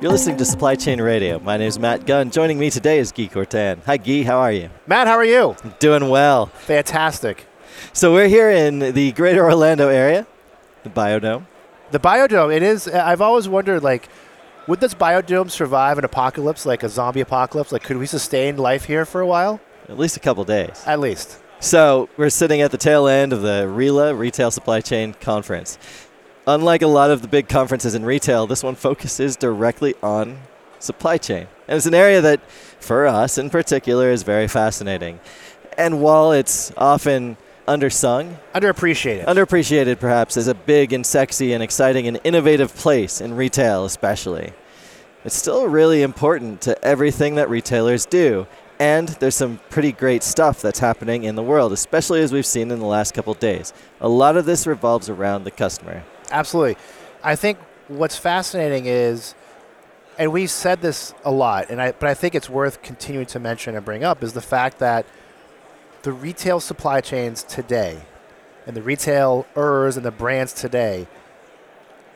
You're listening to Supply Chain Radio. My name is Matt Gunn. Joining me today is Guy Courtin. Hi, Guy. How are you? Matt, how are you? Doing well. Fantastic. So we're here in the Greater Orlando area, the Biodome. The biodome. It is. I've always wondered, like, would this biodome survive an apocalypse, like a zombie apocalypse? Like, could we sustain life here for a while? At least a couple days. At least. So we're sitting at the tail end of the RILA Retail Supply Chain Conference. Unlike a lot of the big conferences in retail, this one focuses directly on supply chain. And it's an area that, for us in particular, is very fascinating. And while it's often undersung, Underappreciated. underappreciated perhaps as a big and sexy and exciting and innovative place in retail, especially. It's still really important to everything that retailers do. And there's some pretty great stuff that's happening in the world, especially as we've seen in the last couple days. A lot of this revolves around the customer. Absolutely. I think what's fascinating is, and we've said this a lot, and I, but I think it's worth continuing to mention and bring up, is the fact that the retail supply chains today and the retailers and the brands today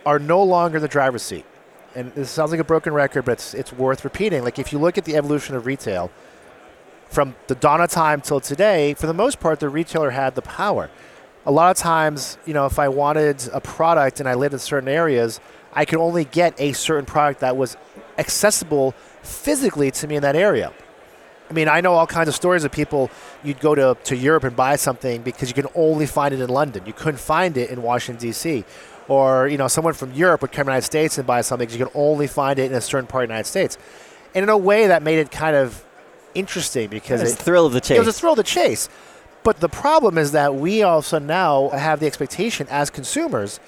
are no longer the driver's seat. And this sounds like a broken record, but it's, it's worth repeating. Like, if you look at the evolution of retail, from the dawn of time till today, for the most part, the retailer had the power. A lot of times, you know, if I wanted a product and I lived in certain areas, I could only get a certain product that was accessible physically to me in that area. I mean, I know all kinds of stories of people you'd go to, to Europe and buy something because you can only find it in London. You couldn't find it in Washington, D.C. Or, you know, someone from Europe would come to the United States and buy something because you can only find it in a certain part of the United States. And in a way that made it kind of interesting because It's it, the thrill of the chase. it was a thrill to chase. But the problem is that we also now have the expectation as consumers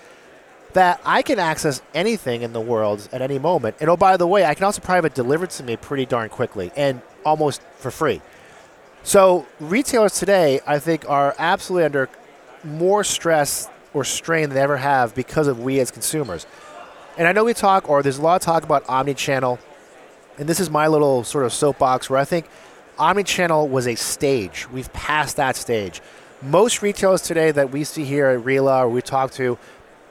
that I can access anything in the world at any moment. And oh, by the way, I can also it delivered to me pretty darn quickly and almost for free. So retailers today, I think, are absolutely under more stress or strain than they ever have because of we as consumers. And I know we talk, or there's a lot of talk about omni-channel, and this is my little sort of soapbox where I think omni-channel was a stage. We've passed that stage. Most retailers today that we see here at Rila or we talk to,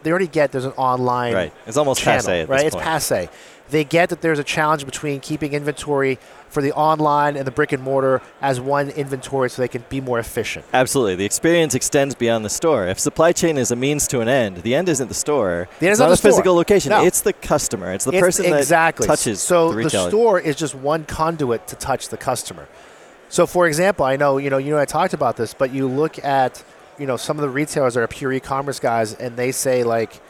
they already get there's an online Right. It's almost channel, passe right? it's passe. They get that there's a challenge between keeping inventory for the online and the brick and mortar as one inventory so they can be more efficient. Absolutely. The experience extends beyond the store. If supply chain is a means to an end, the end isn't the store. The end it's is not not the a physical store. location. No. It's the customer. It's the It's- person exactly. that touches so the retailer. store is just one conduit to touch the customer. So, for example, I know you know you know I talked about this, but you look at you know some of the retailers that are pure e-commerce guys, and they say like,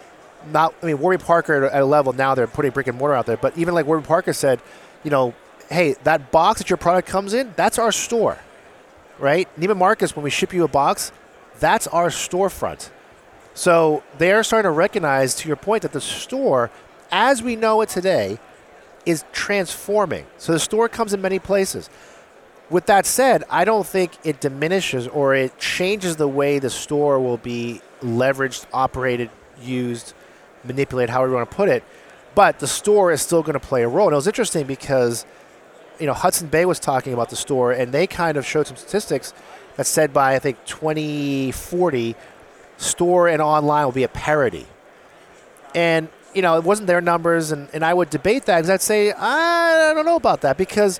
not I mean Warby Parker at a level now they're putting brick and mortar out there, but even like Warby Parker said, you know, hey, that box that your product comes in, that's our store, right? Neiman Marcus, when we ship you a box, that's our storefront. So they are starting to recognize, to your point, that the store, as we know it today, is transforming. So the store comes in many places. With that said, I don't think it diminishes or it changes the way the store will be leveraged, operated, used, manipulated, however you want to put it. But the store is still going to play a role. And it was interesting because, you know, Hudson Bay was talking about the store, and they kind of showed some statistics that said by I think 2040, store and online will be a parity. And you know, it wasn't their numbers, and, and I would debate that because I'd say I don't know about that because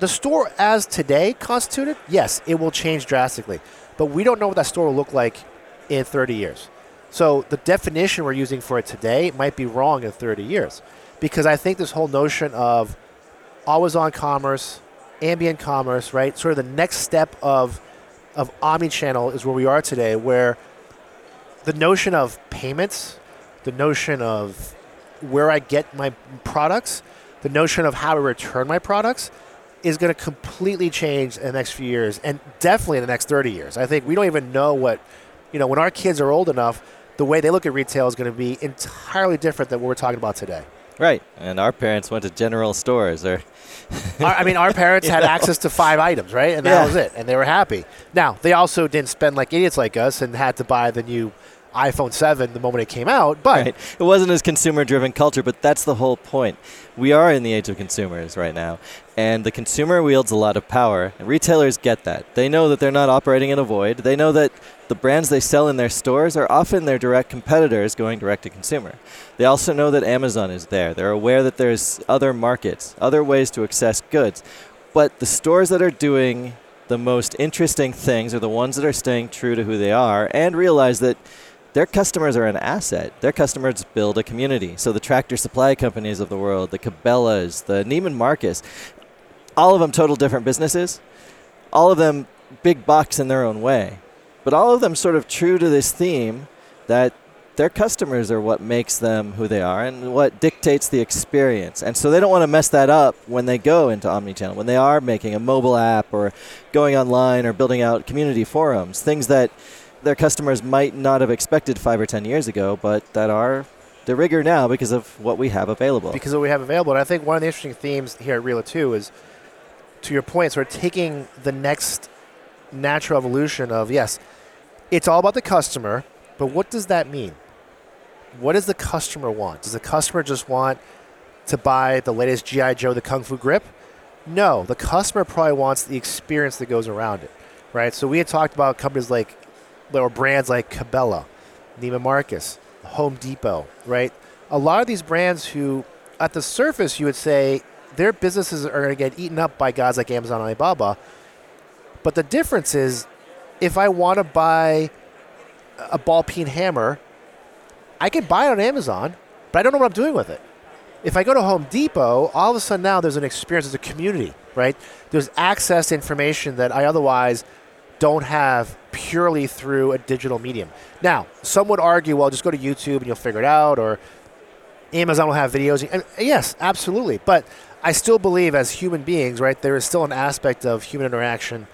the store as today constituted, yes, it will change drastically, but we don't know what that store will look like in 30 years. So the definition we're using for it today might be wrong in 30 years, because I think this whole notion of always-on commerce, ambient commerce, right? Sort of the next step of of omni-channel is where we are today, where the notion of payments, the notion of where I get my products, the notion of how I return my products is going to completely change in the next few years and definitely in the next 30 years. I think we don't even know what, you know, when our kids are old enough, the way they look at retail is going to be entirely different than what we're talking about today. Right. And our parents went to general stores or Our- I mean, our parents had know? access to five items, right? And that Yeah. was it. And they were happy. Now, they also didn't spend like idiots like us and had to buy the new iPhone 7 the moment it came out, but Right. It wasn't as consumer driven culture, but that's the whole point. We are in the age of consumers right now, and the consumer wields a lot of power, and retailers get that. They know that they're not operating in a void. They know that the brands they sell in their stores are often their direct competitors going direct to consumer. They also know that Amazon is there. They're aware that there's other markets, other ways to access goods. But the stores that are doing the most interesting things are the ones that are staying true to who they are and realize that their customers are an asset. Their customers build a community. So the tractor supply companies of the world, the Cabela's, the Neiman Marcus, all of them total different businesses, all of them big bucks in their own way, but all of them sort of true to this theme that their customers are what makes them who they are and what dictates the experience. And so they don't want to mess that up when they go into omnichannel, when they are making a mobile app or going online or building out community forums, things that their customers might not have expected five or ten years ago, but that are the rigueur now because of what we have available. because of what we have available. And I think one of the interesting themes here at RILA 2 is, to your point, sort of taking the next natural evolution of, yes, it's all about the customer, but what does that mean? What does the customer want? Does the customer just want to buy the latest G.I. Joe, the Kung Fu grip? No, the customer probably wants the experience that goes around it, right? So we had talked about companies like, or brands like Cabela, Neiman Marcus, Home Depot, right? A lot of these brands who, at the surface, you would say their businesses are going to get eaten up by guys like Amazon and Alibaba. But the difference is, if I want to buy a ball peen hammer, I can buy it on Amazon, but I don't know what I'm doing with it. If I go to Home Depot, all of a sudden now there's an experience, there's a community, right? There's access to information that I otherwise don't have purely through a digital medium. Now, some would argue, well, just go to YouTube and you'll figure it out, or Amazon will have videos. And yes, absolutely. But I still believe as human beings, right, there is still an aspect of human interaction,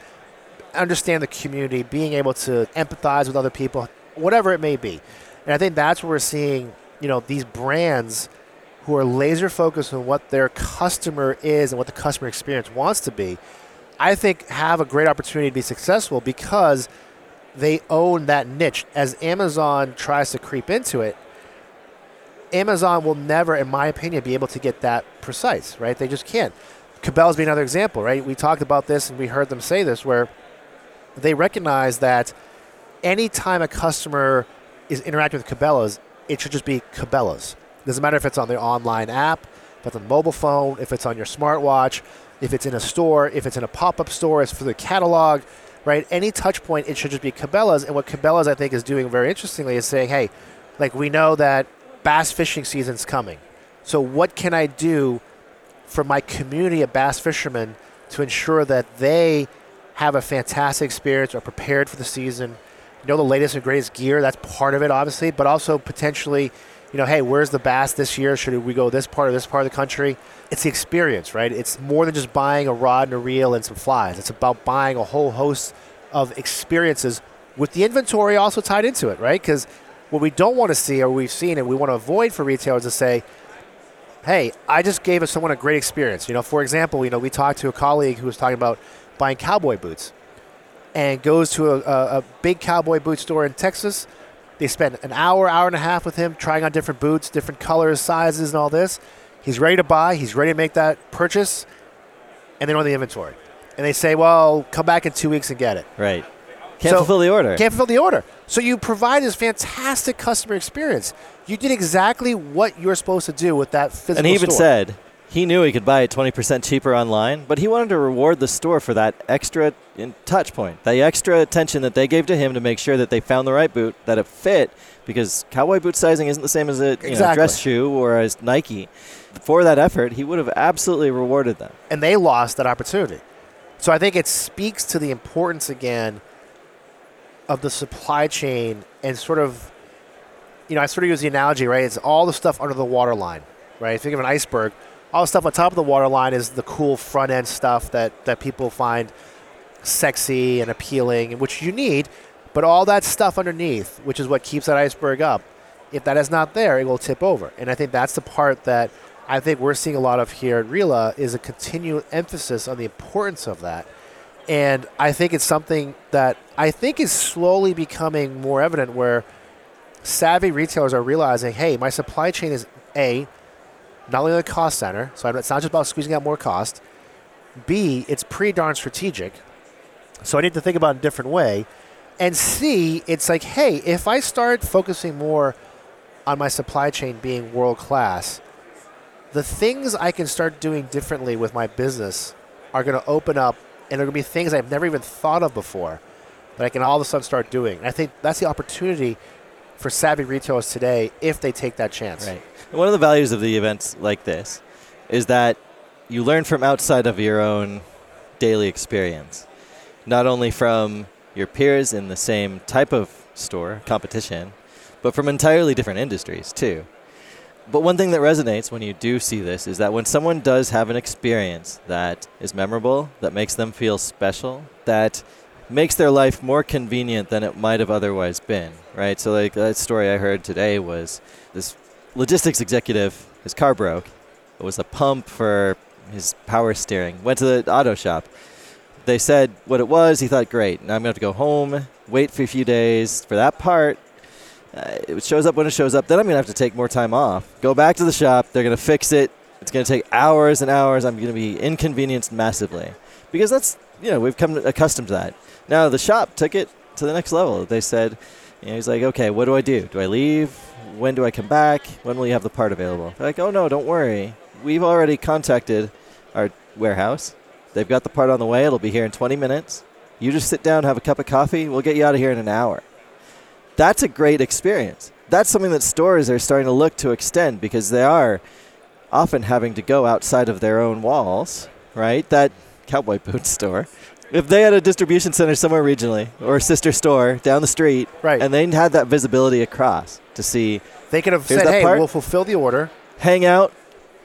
understand the community, being able to empathize with other people, whatever it may be. And I think that's where we're seeing, you know, these brands who are laser focused on what their customer is and what the customer experience wants to be, I think have a great opportunity to be successful because they own that niche. As Amazon tries to creep into it, Amazon will never, in my opinion, be able to get that precise, right? They just can't. Cabela's be another example, right? We talked about this and we heard them say this where they recognize that anytime a customer is interacting with Cabela's, it should just be Cabela's. Doesn't matter if it's on their online app, if it's on mobile phone, if it's on your smartwatch, if it's in a store, if it's in a pop-up store, it's for the catalog, right? Any touch point, it should just be Cabela's. And what Cabela's, I think, is doing very interestingly is saying, hey, like we know that bass fishing season's coming. So what can I do for my community of bass fishermen to ensure that they have a fantastic experience, are prepared for the season, know the latest and greatest gear. That's part of it, obviously, but also potentially, you know, hey, where's the bass this year? Should we go this part or this part of the country? It's the experience, right? It's more than just buying a rod and a reel and some flies. It's about buying a whole host of experiences with the inventory also tied into it, right? Because what we don't want to see, or we've seen, and we want to avoid for retailers to say, hey, I just gave someone a great experience. You know, for example, you know, we talked to a colleague who was talking about buying cowboy boots and goes to a, a, a big cowboy boot store in Texas. They spend an hour, hour and a half with him trying on different boots, different colors, sizes, and all this. He's ready to buy. He's ready to make that purchase, and they don't have the inventory. And they say, "Well, come back in two weeks and get it." Right. Can't So- fulfill the order. Can't fulfill the order. So you provide this fantastic customer experience. You did exactly what you're supposed to do with that physical and he even store. said he knew he could buy it 20% cheaper online, but he wanted to reward the store for that extra in- touch point, the extra attention that they gave to him to make sure that they found the right boot, that it fit, because cowboy boot sizing isn't the same as a you know, dress shoe or as Nike. For that effort, he would have absolutely rewarded them. and they lost that opportunity. So I think it speaks to the importance again of the supply chain and sort of, you know, I sort of use the analogy, right? It's all the stuff under the waterline, right? Think of an iceberg. All the stuff on top of the waterline is the cool front end stuff that, that people find sexy and appealing, which you need. But all that stuff underneath, which is what keeps that iceberg up, if that is not there, it will tip over. And I think that's the part that I think we're seeing a lot of here at RILA is a continual emphasis on the importance of that. And I think it's something that I think is slowly becoming more evident where savvy retailers are realizing, hey, my supply chain is A, not only a cost center, so it's not just about squeezing out more cost. B, it's pretty darn strategic. So I need to think about it a different way. And C, it's like, hey, if I start focusing more on my supply chain being world class, the things I can start doing differently with my business are going to open up, and they're going to be things I've never even thought of before that I can all of a sudden start doing. And I think that's the opportunity for savvy retailers today if they take that chance. Right. One of the values of the events like this is that you learn from outside of your own daily experience, not only from your peers in the same type of store, competition, but from entirely different industries too. But one thing that resonates when you do see this is that when someone does have an experience that is memorable, that makes them feel special, that makes their life more convenient than it might have otherwise been, right? So, like that story I heard today was this logistics executive, his car broke. It was a pump for his power steering. Went to the auto shop. They said what it was. He thought, great. Now I'm going to have to go home, wait for a few days for that part. Uh, it shows up when it shows up. Then I'm going to have to take more time off. Go back to the shop. They're going to fix it. It's going to take hours and hours. I'm going to be inconvenienced massively because that's you know we've come accustomed to that. Now the shop took it to the next level. They said, you know, he's like, okay, what do I do? Do I leave? When do I come back? When will you have the part available? They're like, oh no, don't worry. We've already contacted our warehouse. They've got the part on the way. It'll be here in 20 minutes. You just sit down, have a cup of coffee. We'll get you out of here in an hour. That's a great experience. That's something that stores are starting to look to extend because they are often having to go outside of their own walls, right? That cowboy boot store if they had a distribution center somewhere regionally or a sister store down the street, Right. and they had that visibility across to see, They could have said, hey, part. we'll fulfill the order. hang out,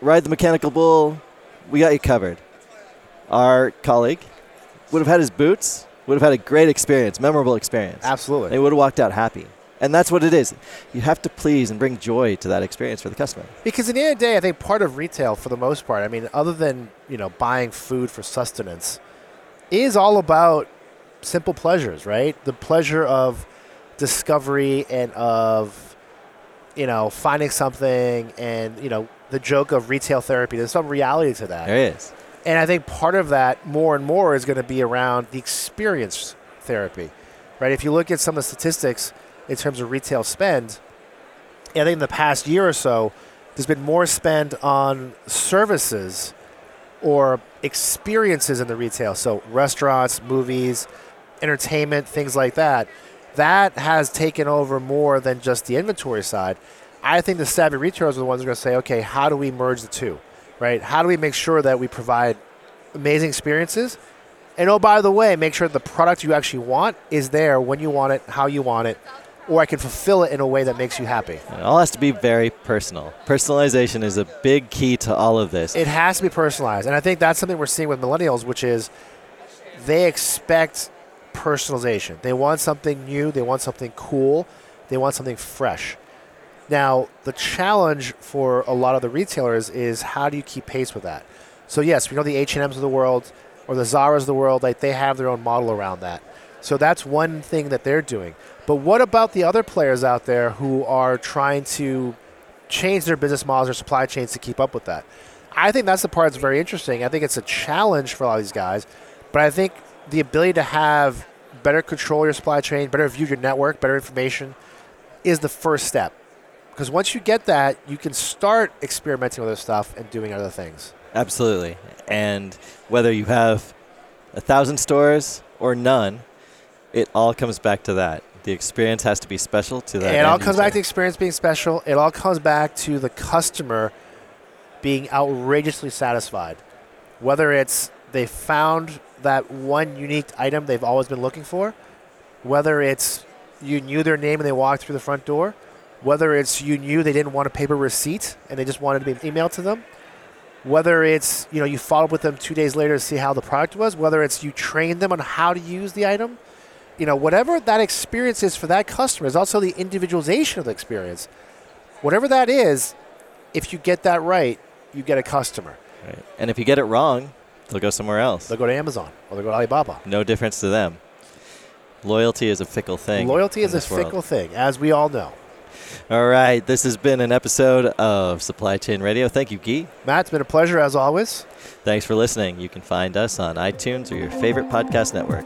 ride the mechanical bull, we got you covered. Our colleague would have had his boots, would have had a great experience, memorable experience. Absolutely. They would have walked out happy. And that's what it is. You have to please and bring joy to that experience for the customer. Because at the end of the day, I think part of retail, for the most part, I mean, other than you know buying food for sustenance, is all about simple pleasures, right? The pleasure of discovery and of you know finding something, and you know the joke of retail therapy. There's some reality to that, There is. and I think part of that more and more is going to be around the experience therapy, right? If you look at some of the statistics in terms of retail spend, I think in the past year or so, there's been more spend on services or experiences in the retail. So restaurants, movies, entertainment, things like that. That has taken over more than just the inventory side. I think the savvy retailers are the ones who are going to say, okay, how do we merge the two, right? How do we make sure that we provide amazing experiences? And oh, by the way, make sure the product you actually want is there when you want it, how you want it, or I can fulfill it in a way that makes you happy. It all has to be very personal. Personalization is a big key to all of this. It has to be personalized. And I think that's something we're seeing with millennials, which is they expect personalization. They want something new, they want something cool, they want something fresh. Now, the challenge for a lot of the retailers is how do you keep pace with that? So yes, we know the H&Ms of the world or the Zara's of the world, like they have their own model around that. So that's one thing that they're doing. But what about the other players out there who are trying to change their business models or supply chains to keep up with that? I think that's the part that's very interesting. I think it's a challenge for a lot of these guys, but I think the ability to have better control your supply chain, better view your network, better information is the first step. Because once you get that, you can start experimenting with other stuff and doing other things. Absolutely. And whether you have a thousand stores or none, it all comes back to that. The experience has to be special to that. it all comes back to user. experience being special. It all comes back to the customer being outrageously satisfied. Whether it's they found that one unique item they've always been looking for, whether it's you knew their name and they walked through the front door, whether it's you knew they didn't want a paper receipt and they just wanted to be emailed to them, whether it's you know you followed up with them two days later to see how the product was, whether it's you trained them on how to use the item, you know whatever that experience is for that customer is also the individualization of the experience. Whatever that is, if you get that right, you get a customer. Right. And if you get it wrong, they'll go somewhere else. They'll go to Amazon or they'll go to Alibaba. No difference to them. Loyalty is a fickle thing. Loyalty is a this world. fickle thing, as we all know. All right, this has been an episode of Supply Chain Radio. Thank you, Guy. Matt, it's been a pleasure as always. Thanks for listening. You can find us on iTunes or your favorite podcast network.